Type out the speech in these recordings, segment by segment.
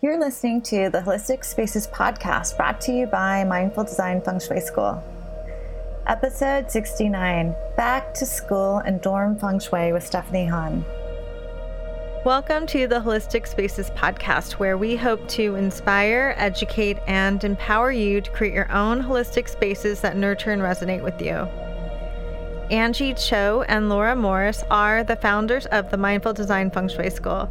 You're listening to the Holistic Spaces podcast brought to you by Mindful Design Feng Shui School. Episode 69 Back to School and Dorm Feng Shui with Stephanie Han. Welcome to the Holistic Spaces podcast, where we hope to inspire, educate, and empower you to create your own holistic spaces that nurture and resonate with you. Angie Cho and Laura Morris are the founders of the Mindful Design Feng Shui School.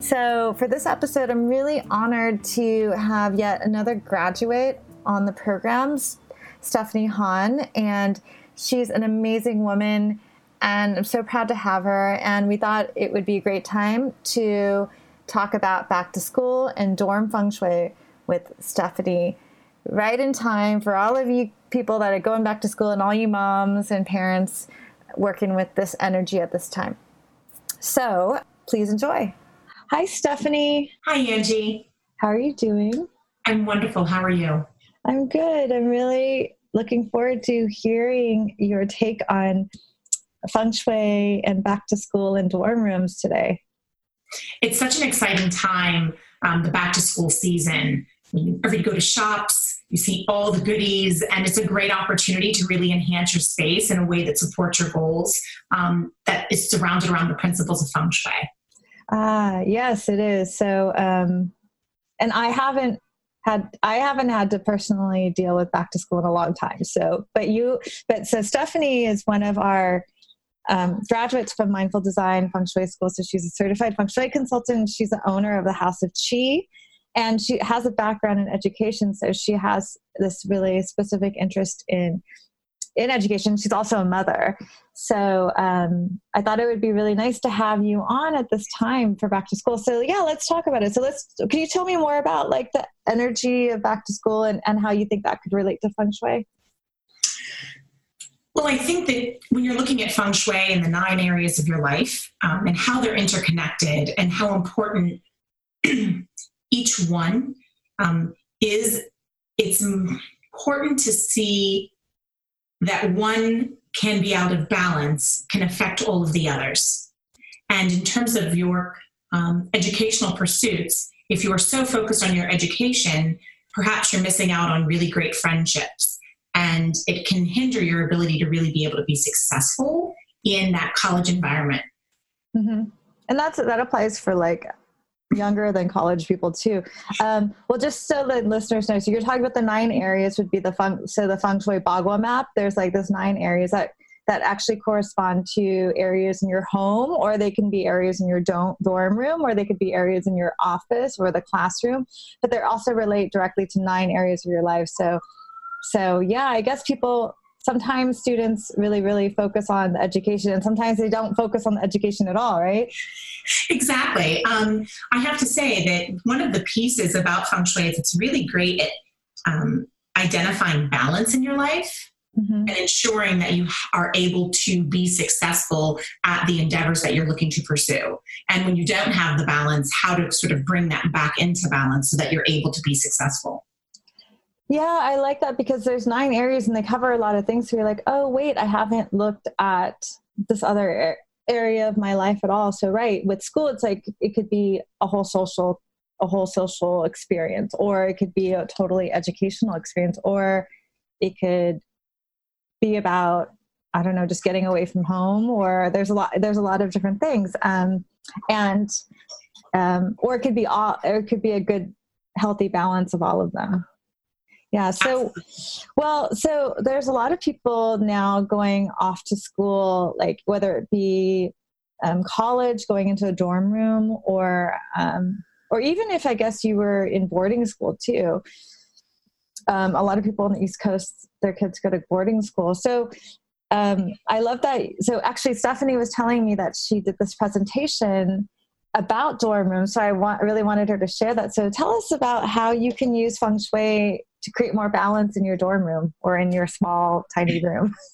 So, for this episode, I'm really honored to have yet another graduate on the programs, Stephanie Han. And she's an amazing woman, and I'm so proud to have her. And we thought it would be a great time to talk about back to school and dorm feng shui with Stephanie. Right in time for all of you people that are going back to school and all you moms and parents working with this energy at this time. So, please enjoy. Hi, Stephanie. Hi, Angie. How are you doing? I'm wonderful. How are you? I'm good. I'm really looking forward to hearing your take on feng shui and back to school and dorm rooms today. It's such an exciting time, um, the back to school season. Whenever you go to shops, you see all the goodies, and it's a great opportunity to really enhance your space in a way that supports your goals um, that is surrounded around the principles of feng shui. Ah, yes, it is. So, um, and I haven't had I haven't had to personally deal with back to school in a long time. So, but you, but so Stephanie is one of our um, graduates from Mindful Design Feng Shui School. So she's a certified Feng Shui consultant. She's the owner of the House of Chi, and she has a background in education. So she has this really specific interest in in education. She's also a mother. So um, I thought it would be really nice to have you on at this time for back to school. So yeah, let's talk about it. So let's, can you tell me more about like the energy of back to school and, and how you think that could relate to feng shui? Well, I think that when you're looking at feng shui and the nine areas of your life um, and how they're interconnected and how important each one um, is, it's important to see that one can be out of balance can affect all of the others. And in terms of your um, educational pursuits, if you are so focused on your education, perhaps you're missing out on really great friendships. And it can hinder your ability to really be able to be successful in that college environment. Mm-hmm. And that's that applies for like younger than college people too. Um, well, just so the listeners know, so you're talking about the nine areas would be the feng, so the feng shui bagua map. There's like this nine areas that that actually correspond to areas in your home, or they can be areas in your dorm room, or they could be areas in your office or the classroom. But they also relate directly to nine areas of your life. So, so yeah, I guess people sometimes students really really focus on the education and sometimes they don't focus on the education at all right? Exactly. Um, i have to say that one of the pieces about feng shui is it's really great at um, identifying balance in your life mm-hmm. and ensuring that you are able to be successful at the endeavors that you're looking to pursue. And when you don't have the balance how to sort of bring that back into balance so that you're able to be successful yeah, I like that because there's nine areas and they cover a lot of things. So you're like, oh, wait, I haven't looked at this other area of my life at all. So, right, with school, it's like it could be a whole social, a whole social experience, or it could be a totally educational experience, or it could be about, I don't know, just getting away from home, or there's a lot, there's a lot of different things. Um, and, um, or it could be all, or it could be a good, healthy balance of all of them. Yeah. So, well, so there's a lot of people now going off to school, like whether it be um, college, going into a dorm room, or um, or even if I guess you were in boarding school too. Um, a lot of people on the East Coast, their kids go to boarding school. So um, I love that. So actually, Stephanie was telling me that she did this presentation about dorm rooms, so I want really wanted her to share that. So tell us about how you can use feng shui to create more balance in your dorm room or in your small tiny room.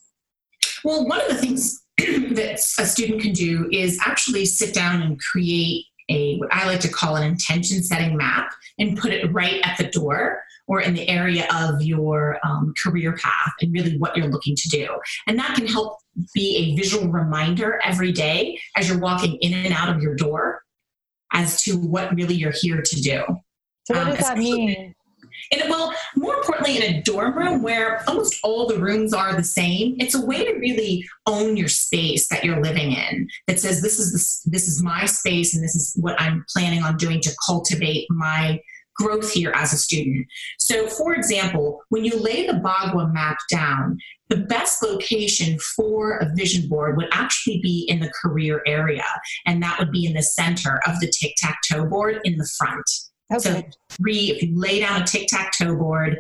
Well, one of the things that a student can do is actually sit down and create a what I like to call an intention setting map and put it right at the door or in the area of your um, career path and really what you're looking to do. And that can help be a visual reminder every day as you're walking in and out of your door as to what really you're here to do. So, what does um, that mean? And well, more importantly, in a dorm room where almost all the rooms are the same, it's a way to really own your space that you're living in. That says this is this, this is my space, and this is what I'm planning on doing to cultivate my growth here as a student. So, for example, when you lay the Bagua map down, the best location for a vision board would actually be in the career area, and that would be in the center of the tic tac toe board in the front. Okay. So, three, if you lay down a tic tac toe board,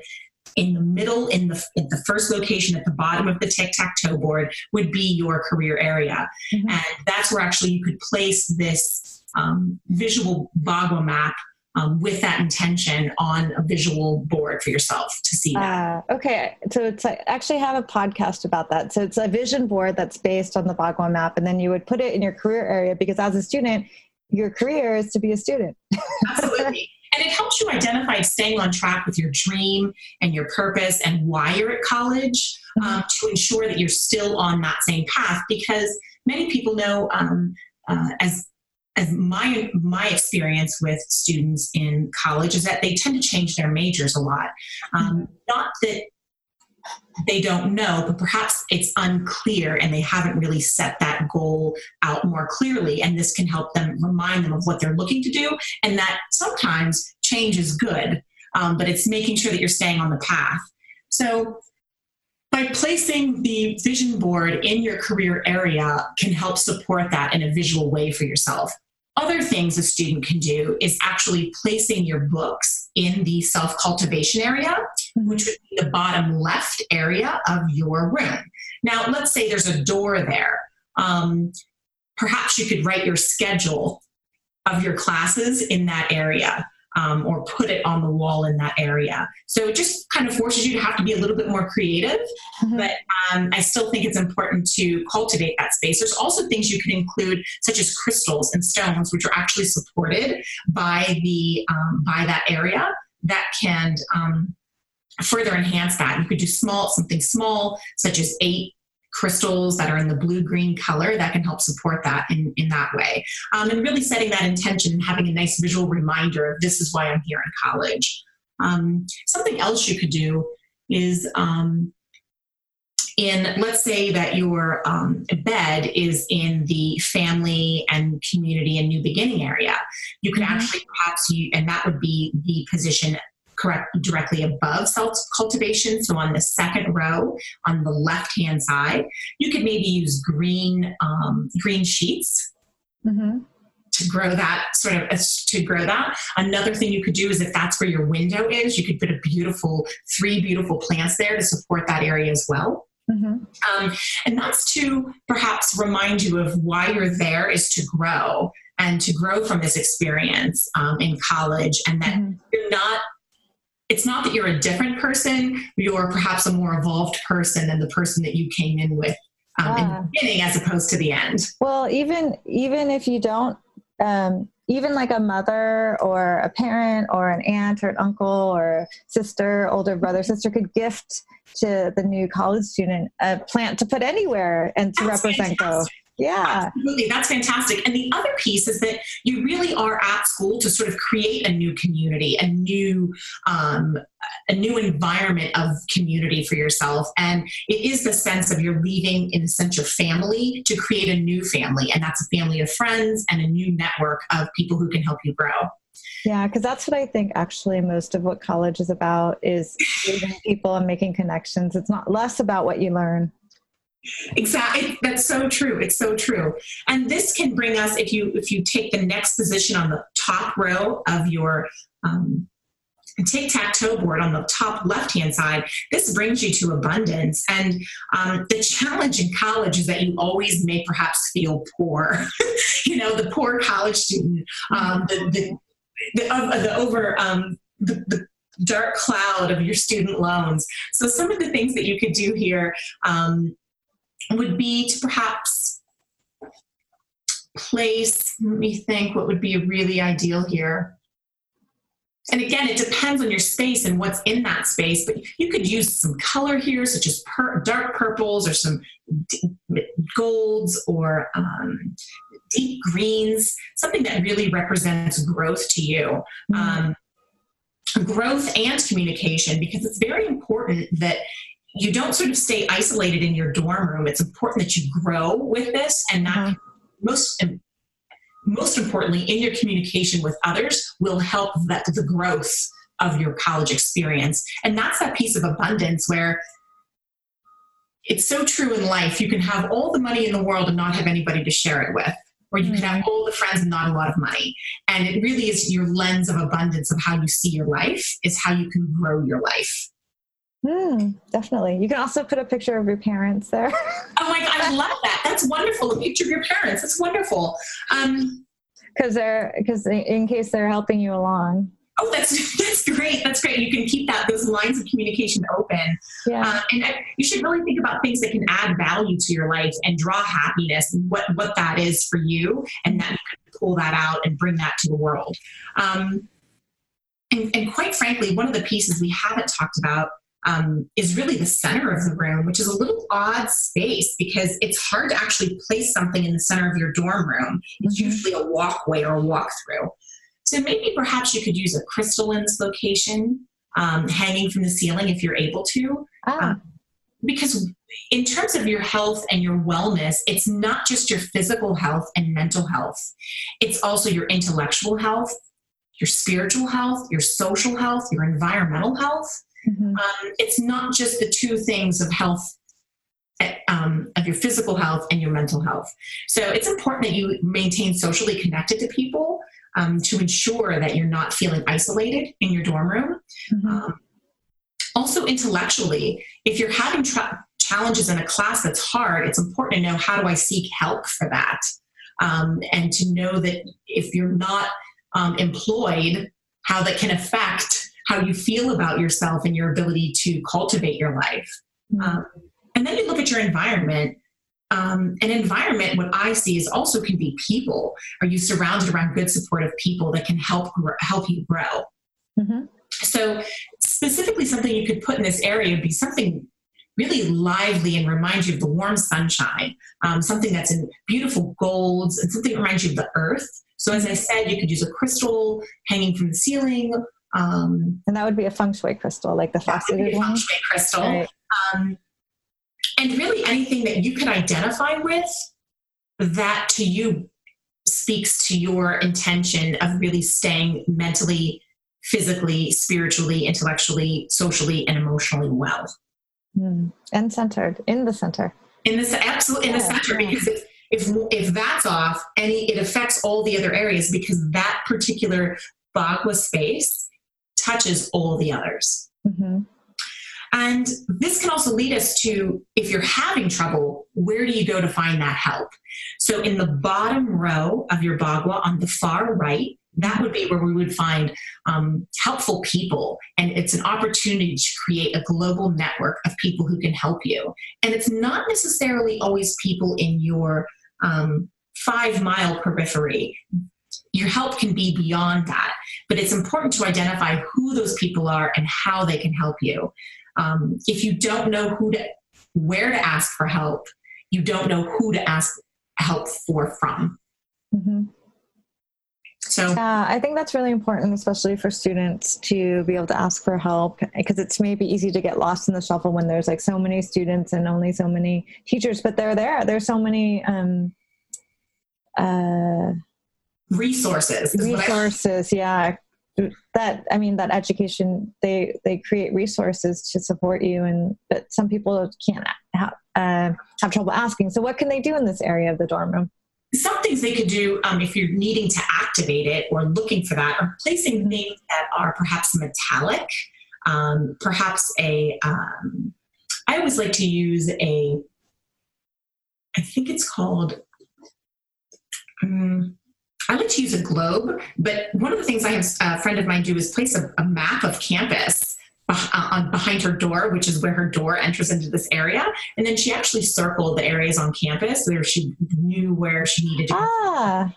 in the middle, in the, in the first location at the bottom of the tic tac toe board, would be your career area. Mm-hmm. And that's where actually you could place this um, visual Bagua map um, with that intention on a visual board for yourself to see that. Uh, okay, so it's like, actually have a podcast about that. So it's a vision board that's based on the Bagua map, and then you would put it in your career area because as a student, your career is to be a student. Absolutely. And it helps you identify staying on track with your dream and your purpose and why you're at college mm-hmm. um, to ensure that you're still on that same path because many people know um, uh, as as my my experience with students in college is that they tend to change their majors a lot. Um, not that they don't know, but perhaps it's unclear and they haven't really set that goal out more clearly. And this can help them remind them of what they're looking to do, and that sometimes change is good, um, but it's making sure that you're staying on the path. So by placing the vision board in your career area can help support that in a visual way for yourself. Other things a student can do is actually placing your books in the self cultivation area. Which would be the bottom left area of your room. Now, let's say there's a door there. Um, perhaps you could write your schedule of your classes in that area um, or put it on the wall in that area. So it just kind of forces you to have to be a little bit more creative, mm-hmm. but um, I still think it's important to cultivate that space. There's also things you can include, such as crystals and stones, which are actually supported by the um, by that area that can um, further enhance that. You could do small something small, such as eight crystals that are in the blue green color that can help support that in, in that way. Um, and really setting that intention and having a nice visual reminder of this is why I'm here in college. Um, something else you could do is um, in, let's say that your um, bed is in the family and community and new beginning area. You could mm-hmm. actually perhaps, you, and that would be the position correct directly above self cultivation. So on the second row on the left hand side, you could maybe use green um, green sheets. Mm-hmm. To grow that sort of to grow that. Another thing you could do is if that's where your window is, you could put a beautiful three beautiful plants there to support that area as well. Mm-hmm. Um, and that's to perhaps remind you of why you're there is to grow and to grow from this experience um, in college, and that mm-hmm. you're not it's not that you're a different person, you're perhaps a more evolved person than the person that you came in with um, in the ah. beginning as opposed to the end. Well, even even if you don't, um, even like a mother or a parent or an aunt or an uncle or sister, older brother, sister could gift to the new college student a plant to put anywhere and to That's represent fantastic. Yeah. Absolutely. That's fantastic. And the other piece is that you really are at school to sort of create a new community, a new um, a new environment of community for yourself. And it is the sense of you're leaving, in a sense, your family to create a new family. And that's a family of friends and a new network of people who can help you grow. Yeah, because that's what I think actually most of what college is about is meeting people and making connections. It's not less about what you learn. Exactly. That's so true. It's so true. And this can bring us, if you if you take the next position on the top row of your um, tic-tac-toe board on the top left-hand side this brings you to abundance and um, the challenge in college is that you always may perhaps feel poor you know the poor college student um, the, the, the, uh, the over um, the, the dark cloud of your student loans so some of the things that you could do here um, would be to perhaps place let me think what would be really ideal here and again, it depends on your space and what's in that space, but you could use some color here, such as per- dark purples or some d- golds or um, deep greens, something that really represents growth to you. Mm-hmm. Um, growth and communication, because it's very important that you don't sort of stay isolated in your dorm room. It's important that you grow with this and not mm-hmm. most most importantly, in your communication with others will help that, the growth of your college experience. And that's that piece of abundance where it's so true in life. You can have all the money in the world and not have anybody to share it with. Or you can have mm-hmm. all the friends and not a lot of money. And it really is your lens of abundance of how you see your life, is how you can grow your life. Mm, definitely. You can also put a picture of your parents there. oh my God, I love that. That's wonderful. A picture of your parents. That's wonderful. Um, because they're because in case they're helping you along. Oh, that's that's great. That's great. You can keep that those lines of communication open. Yeah. Uh, and I, you should really think about things that can add value to your life and draw happiness and what what that is for you, and then pull that out and bring that to the world. Um, and, and quite frankly, one of the pieces we haven't talked about um, is really the center of the room, which is a little odd space because it's hard to actually place something in the center of your dorm room. It's mm-hmm. usually a walkway or a walkthrough. So maybe perhaps you could use a crystal in this location, um, hanging from the ceiling if you're able to. Ah. Um, because in terms of your health and your wellness, it's not just your physical health and mental health, it's also your intellectual health, your spiritual health, your social health, your environmental health. Mm-hmm. Um, it's not just the two things of health, um, of your physical health and your mental health. So it's important that you maintain socially connected to people um, to ensure that you're not feeling isolated in your dorm room. Mm-hmm. Um, also, intellectually, if you're having tra- challenges in a class that's hard, it's important to know how do I seek help for that. Um, and to know that if you're not um, employed, how that can affect how you feel about yourself and your ability to cultivate your life. Mm-hmm. Um, and then you look at your environment. Um, an environment, what I see is also can be people. Are you surrounded around good, supportive people that can help help you grow? Mm-hmm. So, specifically, something you could put in this area would be something really lively and remind you of the warm sunshine, um, something that's in beautiful golds, and something that reminds you of the earth. So, as I said, you could use a crystal hanging from the ceiling um, and that would be a feng shui crystal, like the faceted one. Feng shui crystal. Right. Um, and really anything that you can identify with that to you speaks to your intention of really staying mentally, physically, spiritually, intellectually, socially, and emotionally well. Mm. And centered in the center. In this absolutely in the center because if, if if that's off, any it affects all the other areas because that particular bagua space touches all the others. Mm-hmm. And this can also lead us to if you're having trouble, where do you go to find that help? So, in the bottom row of your Bagua on the far right, that would be where we would find um, helpful people. And it's an opportunity to create a global network of people who can help you. And it's not necessarily always people in your um, five mile periphery your help can be beyond that but it's important to identify who those people are and how they can help you. Um, if you don't know who to where to ask for help you don't know who to ask help for from. Mm-hmm. so yeah i think that's really important especially for students to be able to ask for help because it's maybe easy to get lost in the shuffle when there's like so many students and only so many teachers but they're there. There's so many um uh resources resources yeah that i mean that education they they create resources to support you and but some people can't have, uh, have trouble asking so what can they do in this area of the dorm room some things they could do um, if you're needing to activate it or looking for that are placing things that are perhaps metallic, um, perhaps a. Um, I always like to use a. I think it's called. Um, I like to use a globe, but one of the things I have a friend of mine do is place a, a map of campus uh, on behind her door, which is where her door enters into this area. And then she actually circled the areas on campus where she knew where she needed to. Ah.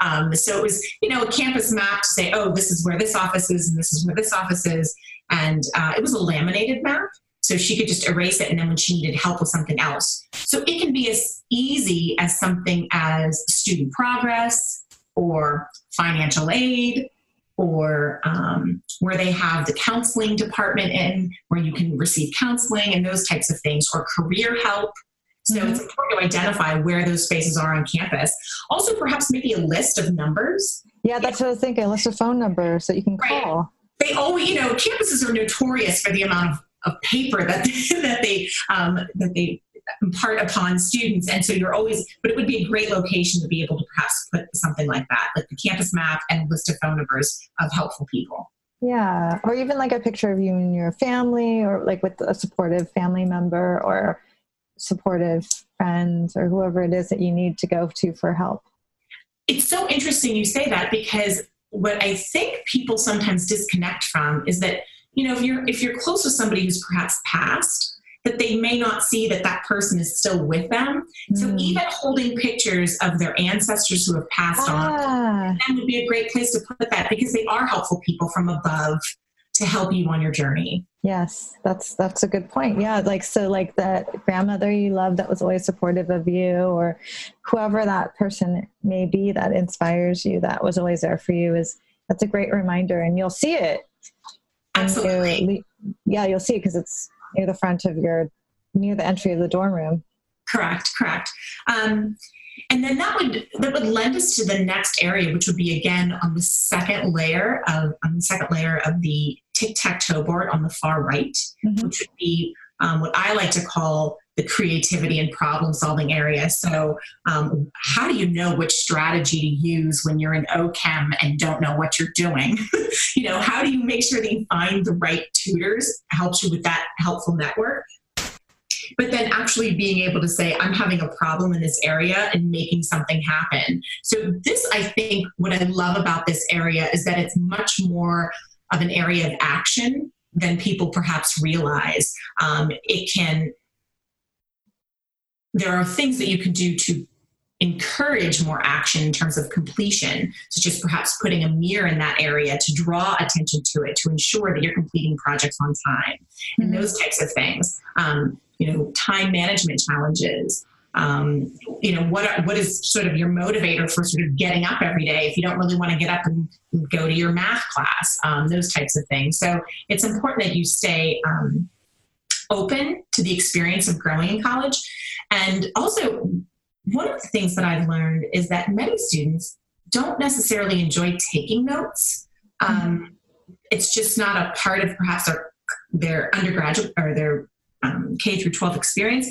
Um, so it was, you know, a campus map to say, oh, this is where this office is, and this is where this office is, and uh, it was a laminated map, so she could just erase it, and then when she needed help with something else, so it can be as easy as something as student progress or financial aid or um, where they have the counseling department in where you can receive counseling and those types of things or career help so mm-hmm. it's important to identify where those spaces are on campus also perhaps maybe a list of numbers yeah that's what i was thinking a list of phone numbers that you can call right. they always you know campuses are notorious for the amount of, of paper that they, that they um, that they impart upon students. And so you're always, but it would be a great location to be able to perhaps put something like that, like the campus map and a list of phone numbers of helpful people. Yeah. Or even like a picture of you and your family, or like with a supportive family member or supportive friends or whoever it is that you need to go to for help. It's so interesting you say that because what I think people sometimes disconnect from is that, you know, if you're if you're close with somebody who's perhaps passed, that they may not see that that person is still with them. Mm. So even holding pictures of their ancestors who have passed ah. on, that would be a great place to put that because they are helpful people from above to help you on your journey. Yes, that's that's a good point. Yeah, like so like that grandmother you love that was always supportive of you or whoever that person may be that inspires you that was always there for you is that's a great reminder and you'll see it. Absolutely. You, yeah, you'll see it because it's near the front of your near the entry of the dorm room. Correct, correct. Um, and then that would that would lend us to the next area, which would be again on the second layer of on the second layer of the tic tac toe board on the far right, mm-hmm. which would be um, what I like to call the creativity and problem solving area. So, um, how do you know which strategy to use when you're in OCHEM and don't know what you're doing? you know, how do you make sure that you find the right tutors? Helps you with that helpful network. But then actually being able to say, I'm having a problem in this area and making something happen. So, this, I think, what I love about this area is that it's much more of an area of action than people perhaps realize. Um, it can there are things that you can do to encourage more action in terms of completion, such as perhaps putting a mirror in that area to draw attention to it, to ensure that you're completing projects on time, mm-hmm. and those types of things. Um, you know, time management challenges. Um, you know, what are, what is sort of your motivator for sort of getting up every day if you don't really want to get up and go to your math class? Um, those types of things. So it's important that you stay um, open to the experience of growing in college and also, one of the things that I've learned is that many students don't necessarily enjoy taking notes. Um, it's just not a part of perhaps their, their undergraduate or their um, K through 12 experience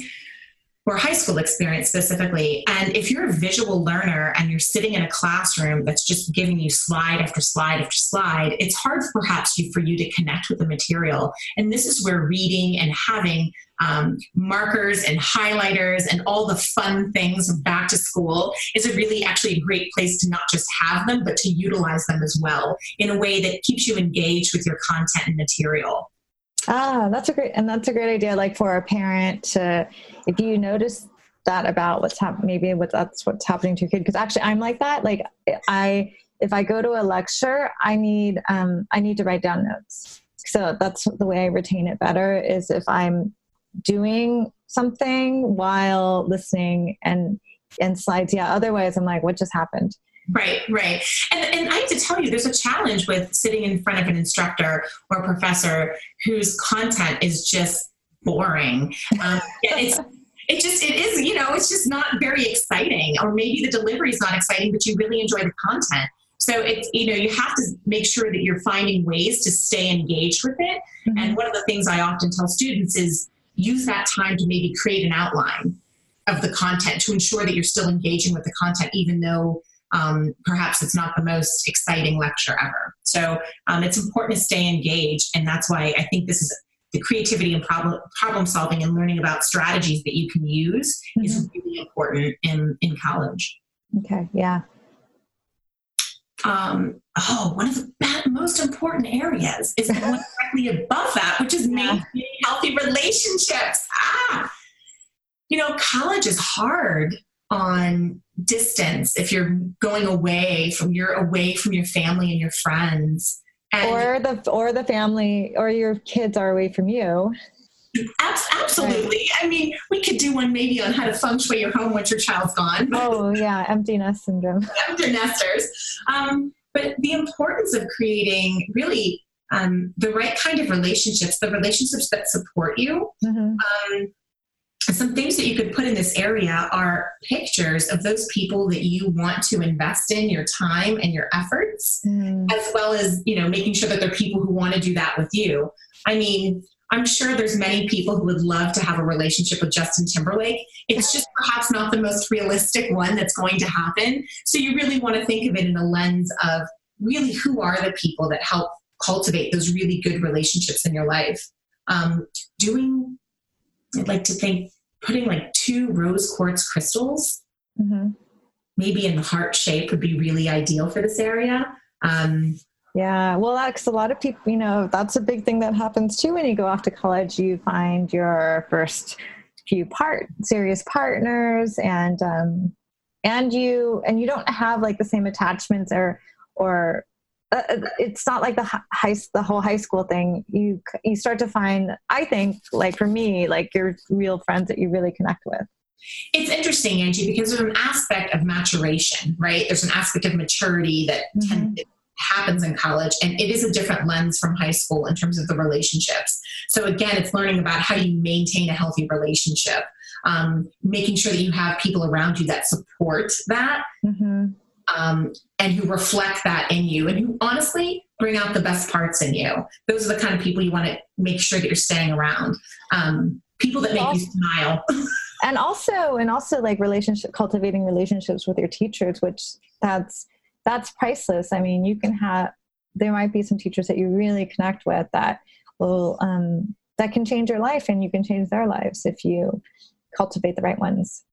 or high school experience specifically. And if you're a visual learner and you're sitting in a classroom that's just giving you slide after slide after slide, it's hard perhaps for you to connect with the material. And this is where reading and having um, markers and highlighters and all the fun things back to school is a really actually a great place to not just have them, but to utilize them as well in a way that keeps you engaged with your content and material. Ah, that's a great and that's a great idea. Like for a parent to, if you notice that about what's happening, maybe what that's what's happening to your kid. Because actually, I'm like that. Like I, if I go to a lecture, I need um, I need to write down notes. So that's the way I retain it better. Is if I'm doing something while listening and and slides. Yeah. Otherwise, I'm like, what just happened? Right, right. And, and I have to tell you, there's a challenge with sitting in front of an instructor or professor whose content is just boring. Um, it's, it just, it is, you know, it's just not very exciting. Or maybe the delivery is not exciting, but you really enjoy the content. So it's, you know, you have to make sure that you're finding ways to stay engaged with it. Mm-hmm. And one of the things I often tell students is use that time to maybe create an outline of the content to ensure that you're still engaging with the content, even though um, perhaps it's not the most exciting lecture ever. So um, it's important to stay engaged, and that's why I think this is the creativity and problem problem solving and learning about strategies that you can use mm-hmm. is really important in in college. Okay, yeah. Um, oh, one of the most important areas is the one directly above that, which is maintaining healthy relationships. Ah, you know, college is hard on distance if you're going away from you're away from your family and your friends and or the or the family or your kids are away from you absolutely right. i mean we could do one maybe on how to feng shui your home once your child's gone oh yeah empty nest syndrome empty nesters um, but the importance of creating really um, the right kind of relationships the relationships that support you mm-hmm. um, some things that you could put in this area are pictures of those people that you want to invest in your time and your efforts mm. as well as you know making sure that they're people who want to do that with you. I mean i'm sure there's many people who would love to have a relationship with justin timberlake. It's just perhaps not the most realistic one that's going to happen. So you really want to think of it in a lens of really who are the people that help cultivate those really good relationships in your life. Um, doing I'd like to think putting like two rose quartz crystals, mm-hmm. maybe in the heart shape, would be really ideal for this area. Um, yeah, well, that's a lot of people, you know, that's a big thing that happens too when you go off to college. You find your first few part serious partners, and um, and you and you don't have like the same attachments or or uh, uh, it's not like the high the whole high school thing. You you start to find i think like for me like your real friends that you really connect with. It's interesting angie because there's an aspect of maturation right? There's an aspect of maturity that mm-hmm. happens in college and it is a different lens from high school in terms of the relationships. So again it's learning about how you maintain a healthy relationship um, making sure that you have people around you that support that. Mm-hmm um, and who reflect that in you and who honestly bring out the best parts in you. Those are the kind of people you want to make sure that you're staying around. Um, people that make also, you smile. and also, and also like relationship, cultivating relationships with your teachers, which that's, that's priceless. I mean, you can have, there might be some teachers that you really connect with that will, um, that can change your life and you can change their lives if you cultivate the right ones.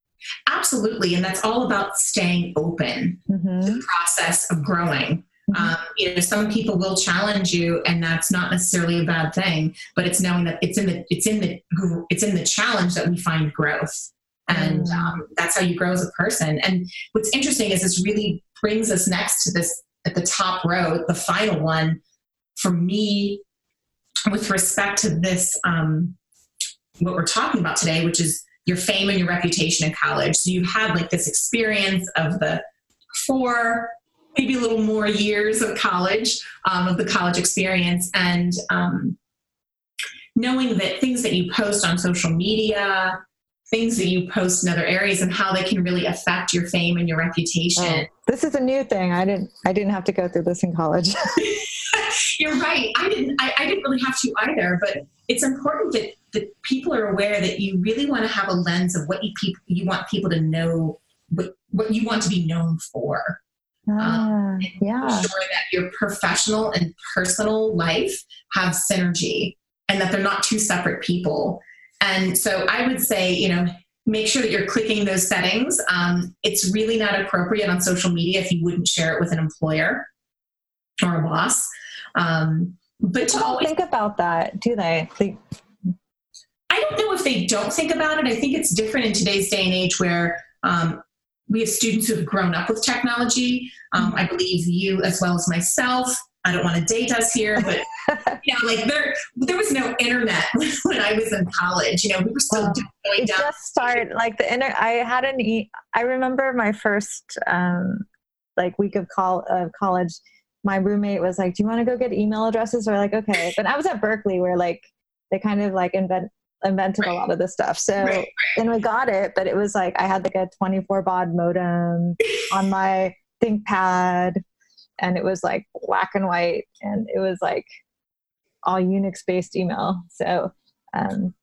Absolutely. And that's all about staying open mm-hmm. to the process of growing. Mm-hmm. Um, you know, some people will challenge you, and that's not necessarily a bad thing. But it's knowing that it's in the it's in the it's in the challenge that we find growth, and mm-hmm. um, that's how you grow as a person. And what's interesting is this really brings us next to this at the top row, the final one for me, with respect to this um, what we're talking about today, which is your fame and your reputation in college. So you had like this experience of the four, maybe a little more years of college, um, of the college experience, and um, knowing that things that you post on social media, things that you post in other areas, and how they can really affect your fame and your reputation. Oh, this is a new thing. I didn't. I didn't have to go through this in college. You're right. I didn't. I, I didn't really have to either. But it's important that that people are aware that you really want to have a lens of what you people you want people to know what what you want to be known for. Ah, um, yeah. Sure that your professional and personal life have synergy and that they're not two separate people. And so I would say, you know, make sure that you're clicking those settings. Um, it's really not appropriate on social media if you wouldn't share it with an employer or a boss. Um, but to always, think about that, do they? they? I don't know if they don't think about it. I think it's different in today's day and age where um, we have students who have grown up with technology. Um, I believe you as well as myself. I don't want to date us here, but you know, like there, there was no internet when I was in college. You know, we were still well, going down. Just start like the internet. I had an. E- I remember my first um, like week of col- of college my roommate was like, "Do you want to go get email addresses?" Or like, "Okay." But I was at Berkeley, where like they kind of like invent invented right. a lot of this stuff. So right, right. and we got it, but it was like I had like a 24 baud modem on my ThinkPad, and it was like black and white, and it was like all Unix based email. So. Um,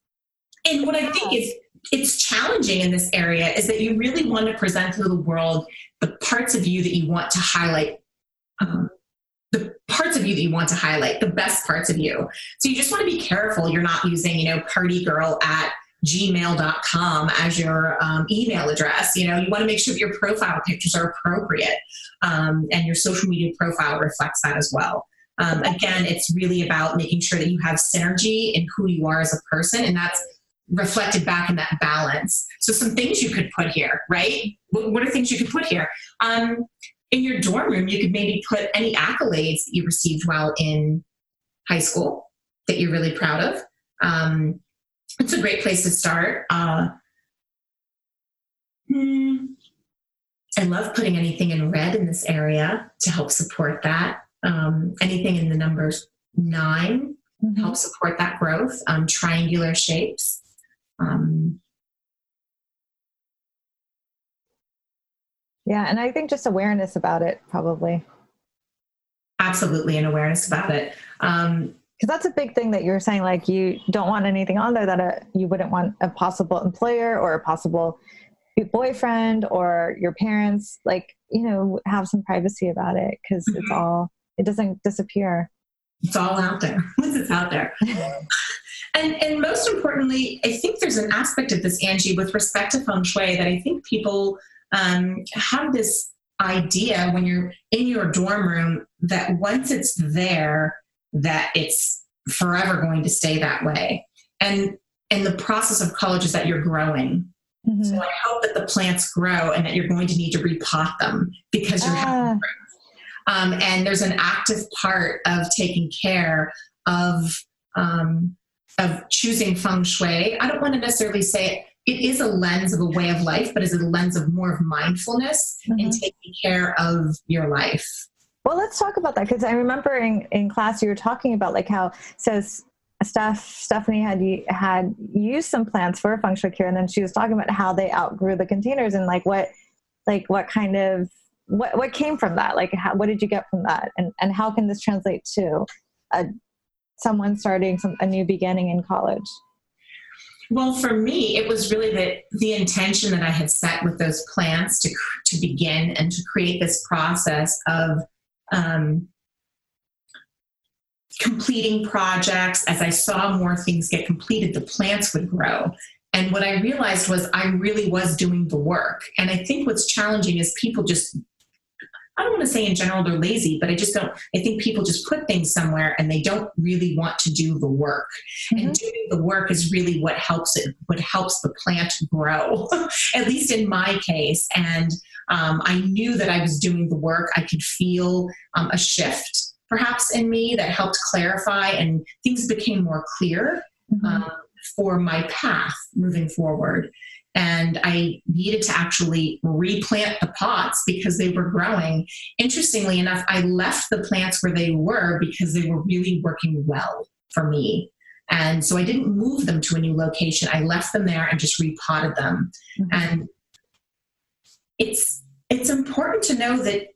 and what I think is it's challenging in this area is that you really want to present to the world the parts of you that you want to highlight um, the parts of you that you want to highlight the best parts of you. So you just want to be careful you're not using you know party girl at gmail.com as your um, email address. You know you want to make sure that your profile pictures are appropriate um, and your social media profile reflects that as well. Um, again it's really about making sure that you have synergy in who you are as a person and that's reflected back in that balance. So some things you could put here right? What, what are things you could put here? Um, in your dorm room you could maybe put any accolades that you received while in high school that you're really proud of um, it's a great place to start. Uh, hmm, I love putting anything in red in this area to help support that. Um, anything in the numbers 9 mm-hmm. help support that growth. Um, triangular shapes. Um, yeah, and I think just awareness about it probably. Absolutely, an awareness about it. Um, because that's a big thing that you're saying like you don't want anything on there that a, you wouldn't want a possible employer or a possible boyfriend or your parents like you know have some privacy about it because mm-hmm. it's all it doesn't disappear it's all out there once it's out there and and most importantly i think there's an aspect of this angie with respect to feng shui that i think people um, have this idea when you're in your dorm room that once it's there that it's forever going to stay that way. And and the process of college is that you're growing. Mm-hmm. So I hope that the plants grow and that you're going to need to repot them because you're ah. having growth. Um, and there's an active part of taking care of um, of choosing feng shui. I don't want to necessarily say it, is a lens of a way of life, but is a lens of more of mindfulness mm-hmm. in taking care of your life. Well, let's talk about that because I remember in, in class you were talking about like how so Steph Stephanie had had used some plants for a feng cure, and then she was talking about how they outgrew the containers and like what like what kind of what what came from that like how, what did you get from that and and how can this translate to a, someone starting some, a new beginning in college well, for me, it was really the, the intention that I had set with those plants to, to begin and to create this process of um, completing projects. As I saw more things get completed, the plants would grow. And what I realized was I really was doing the work. And I think what's challenging is people just, I don't want to say in general they're lazy, but I just don't, I think people just put things somewhere and they don't really want to do the work. Mm-hmm. And doing the work is really what helps it, what helps the plant grow, at least in my case. And um, I knew that I was doing the work. I could feel um, a shift perhaps in me that helped clarify and things became more clear mm-hmm. um, for my path moving forward. And I needed to actually replant the pots because they were growing. Interestingly enough, I left the plants where they were because they were really working well for me. And so I didn't move them to a new location. I left them there and just repotted them. Mm-hmm. And it's it's important to know that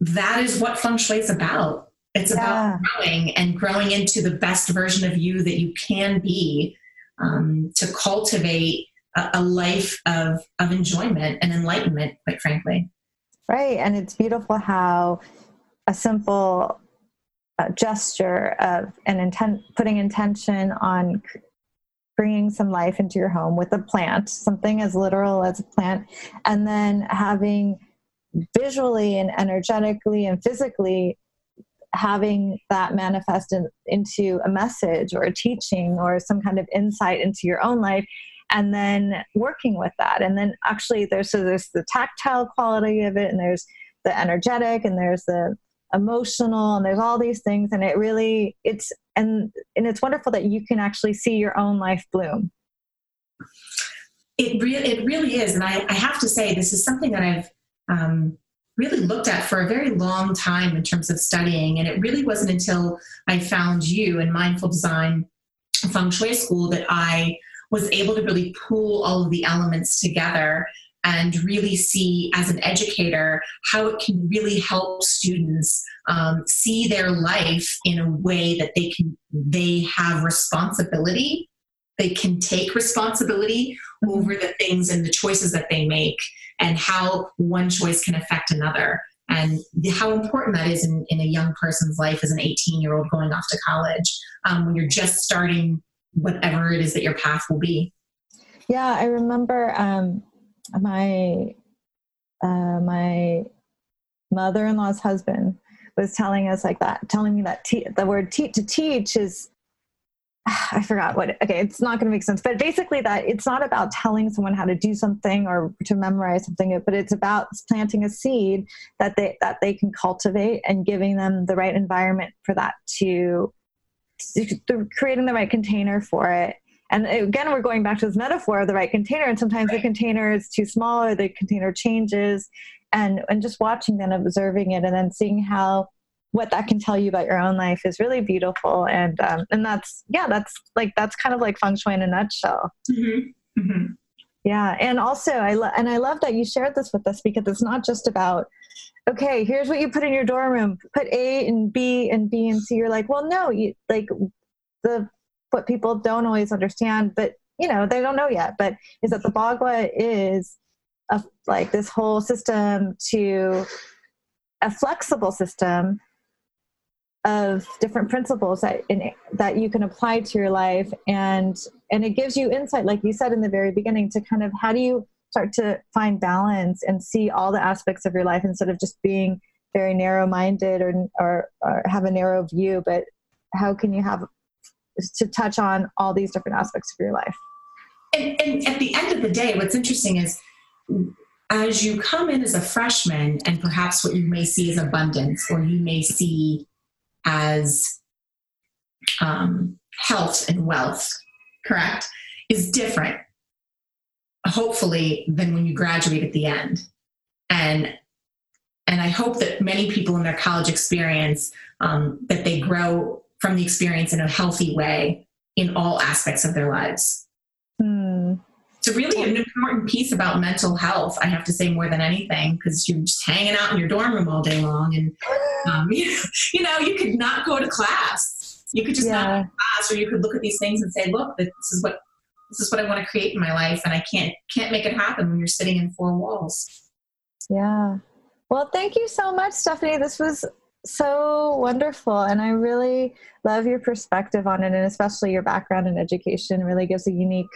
that is what feng shui is about. It's yeah. about growing and growing into the best version of you that you can be um, to cultivate a, life of, of enjoyment and enlightenment, quite frankly. Right. And it's beautiful how a simple uh, gesture of an intent, putting intention on bringing some life into your home with a plant, something as literal as a plant, and then having visually and energetically and physically having that manifest in, into a message or a teaching or some kind of insight into your own life and then working with that. And then actually there's so there's the tactile quality of it and there's the energetic and there's the emotional and there's all these things. And it really it's and and it's wonderful that you can actually see your own life bloom. It really it really is. And i, I have to say this is something that i've um, really looked at for a very long time in terms of studying. And it really wasn't until i found you in mindful design feng shui school that i was able to really pull all of the elements together and really see as an educator how it can really help students um, see their life in a way that they can they have responsibility they can take responsibility mm-hmm. over the things and the choices that they make and how one choice can affect another and the, how important that is in, in, a young person's life as an 18 year old going off to college um, when you're just starting whatever it is that your path will be. Yeah i remember um, my uh, my mother-in-law's husband was telling us like that telling me that te- the word te- to teach is I forgot what, okay, it's not going to make sense, but basically that it's not about telling someone how to do something or to memorize something, but it's about planting a seed that they, that they can cultivate and giving them the right environment for that to, to creating the right container for it. And again, we're going back to this metaphor of the right container. And sometimes the container is too small or the container changes and, and just watching and observing it and then seeing how what that can tell you about your own life is really beautiful and um, and that's yeah that's like that's kind of like feng shui in a nutshell mm-hmm. Mm-hmm. yeah and also i lo- and i love that you shared this with us because it's not just about okay here's what you put in your dorm room. Put a and b and b and c. You're like well no you like the what people don't always understand but you know they don't know yet but is that the bagua is a, like this whole system to a flexible system of different principles that in, that you can apply to your life. And and it gives you insight like you said in the very beginning to kind of how do you start to find balance and see all the aspects of your life instead of just being very narrow minded or, or, or have a narrow view but how can you have to touch on all these different aspects of your life? And, and at the end of the day what's interesting is as you come in as a freshman and perhaps what you may see as abundance or you may see as um, health and wealth, correct, is different, hopefully, than when you graduate at the end. And and I hope that many people in their college experience um, that they grow from the experience in a healthy way in all aspects of their lives. Mm. It's really an important piece about mental health, I have to say, more than anything, because you're just hanging out in your dorm room all day long. And, um, you know, you could not go to class. You could just yeah. not go to class, or you could look at these things and say, look, this is what this is what I want to create in my life, and I can't can't make it happen when you're sitting in four walls. Yeah. Well, thank you so much, Stephanie. This was so wonderful, and I really love your perspective on it, and especially your background in education really gives a unique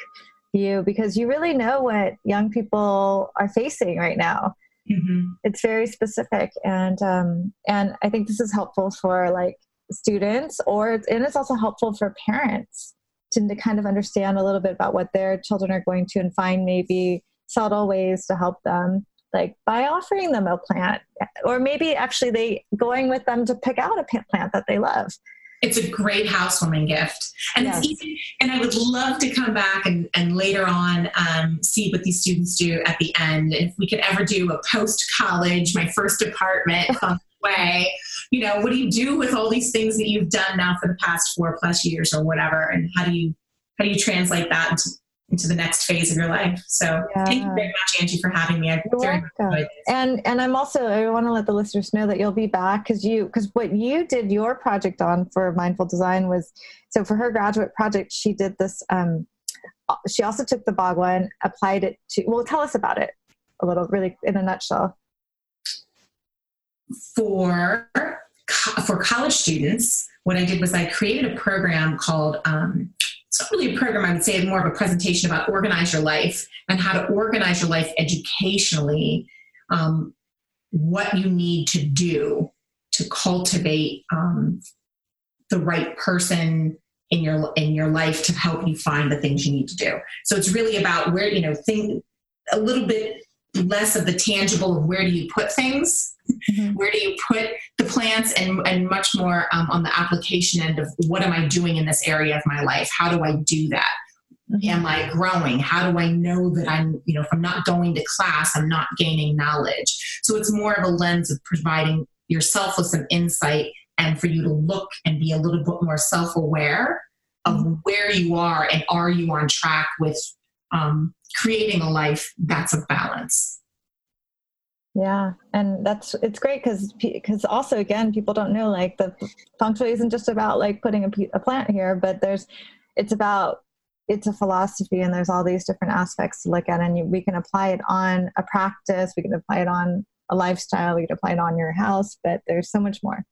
view because you really know what young people are facing right now. Mm-hmm. It's very specific, and um, and I think this is helpful for like students, or it's, and it's also helpful for parents to, kind of understand a little bit about what their children are going to and find maybe subtle ways to help them like by offering them a plant or maybe actually they going with them to pick out a plant that they love. It's a great housewarming gift. And yes. it's even and i would love to come back and, and later on um, see what these students do at the end. If we could ever do a post college my first apartment way you know what do you do with all these things that you've done now for the past four plus years or whatever and how do you how do you translate that into into the next phase of your life. So yeah. thank you very much, Angie, for having me. I very much And and I'm also I want to let the listeners know that you'll be back because you because what you did your project on for mindful design was so for her graduate project she did this. Um, she also took the Bagua and applied it to. Well, tell us about it a little, really in a nutshell. For for college students, what I did was I created a program called um, it's not really a program, I would say, more of a presentation about organize your life and how to organize your life educationally, um, what you need to do to cultivate um, the right person in your in your life to help you find the things you need to do. So it's really about where you know think a little bit less of the tangible of where do you put things Mm-hmm. Where do you put the plants and, and much more um, on the application end of what am I doing in this area of my life? How do I do that? Mm-hmm. Am I growing? How do I know that I'm, you know, if I'm not going to class, I'm not gaining knowledge? So it's more of a lens of providing yourself with some insight and for you to look and be a little bit more self aware of mm-hmm. where you are and are you on track with um, creating a life that's of balance. Yeah, and that's it's great because because also again people don't know like the feng shui isn't just about like putting a, a plant here, but there's it's about it's a philosophy and there's all these different aspects to look at and you, we can apply it on a practice we can apply it on a lifestyle we can apply it on your house but there's so much more.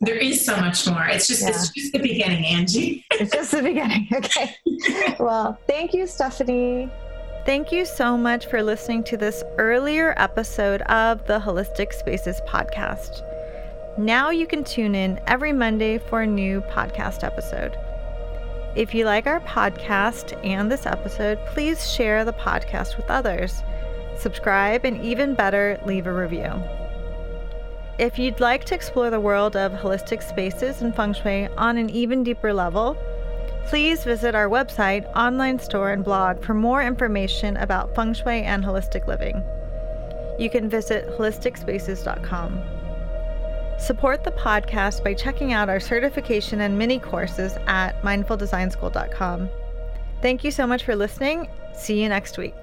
There is so much more. It's just yeah. it's just the beginning angie. It's just the beginning okay. Well thank you stephanie Thank you so much for listening to this earlier episode of the Holistic Spaces podcast. Now you can tune in every Monday for a new podcast episode. If you like our podcast and this episode, please share the podcast with others. Subscribe and even better, leave a review. If you'd like to explore the world of holistic spaces and feng shui on an even deeper level, please visit our website, online store, and blog for more information about feng shui and holistic living. You can visit holisticspaces.com. Support the podcast by checking out our certification and mini courses at mindfuldesignschool.com. Thank you so much for listening. See you next week.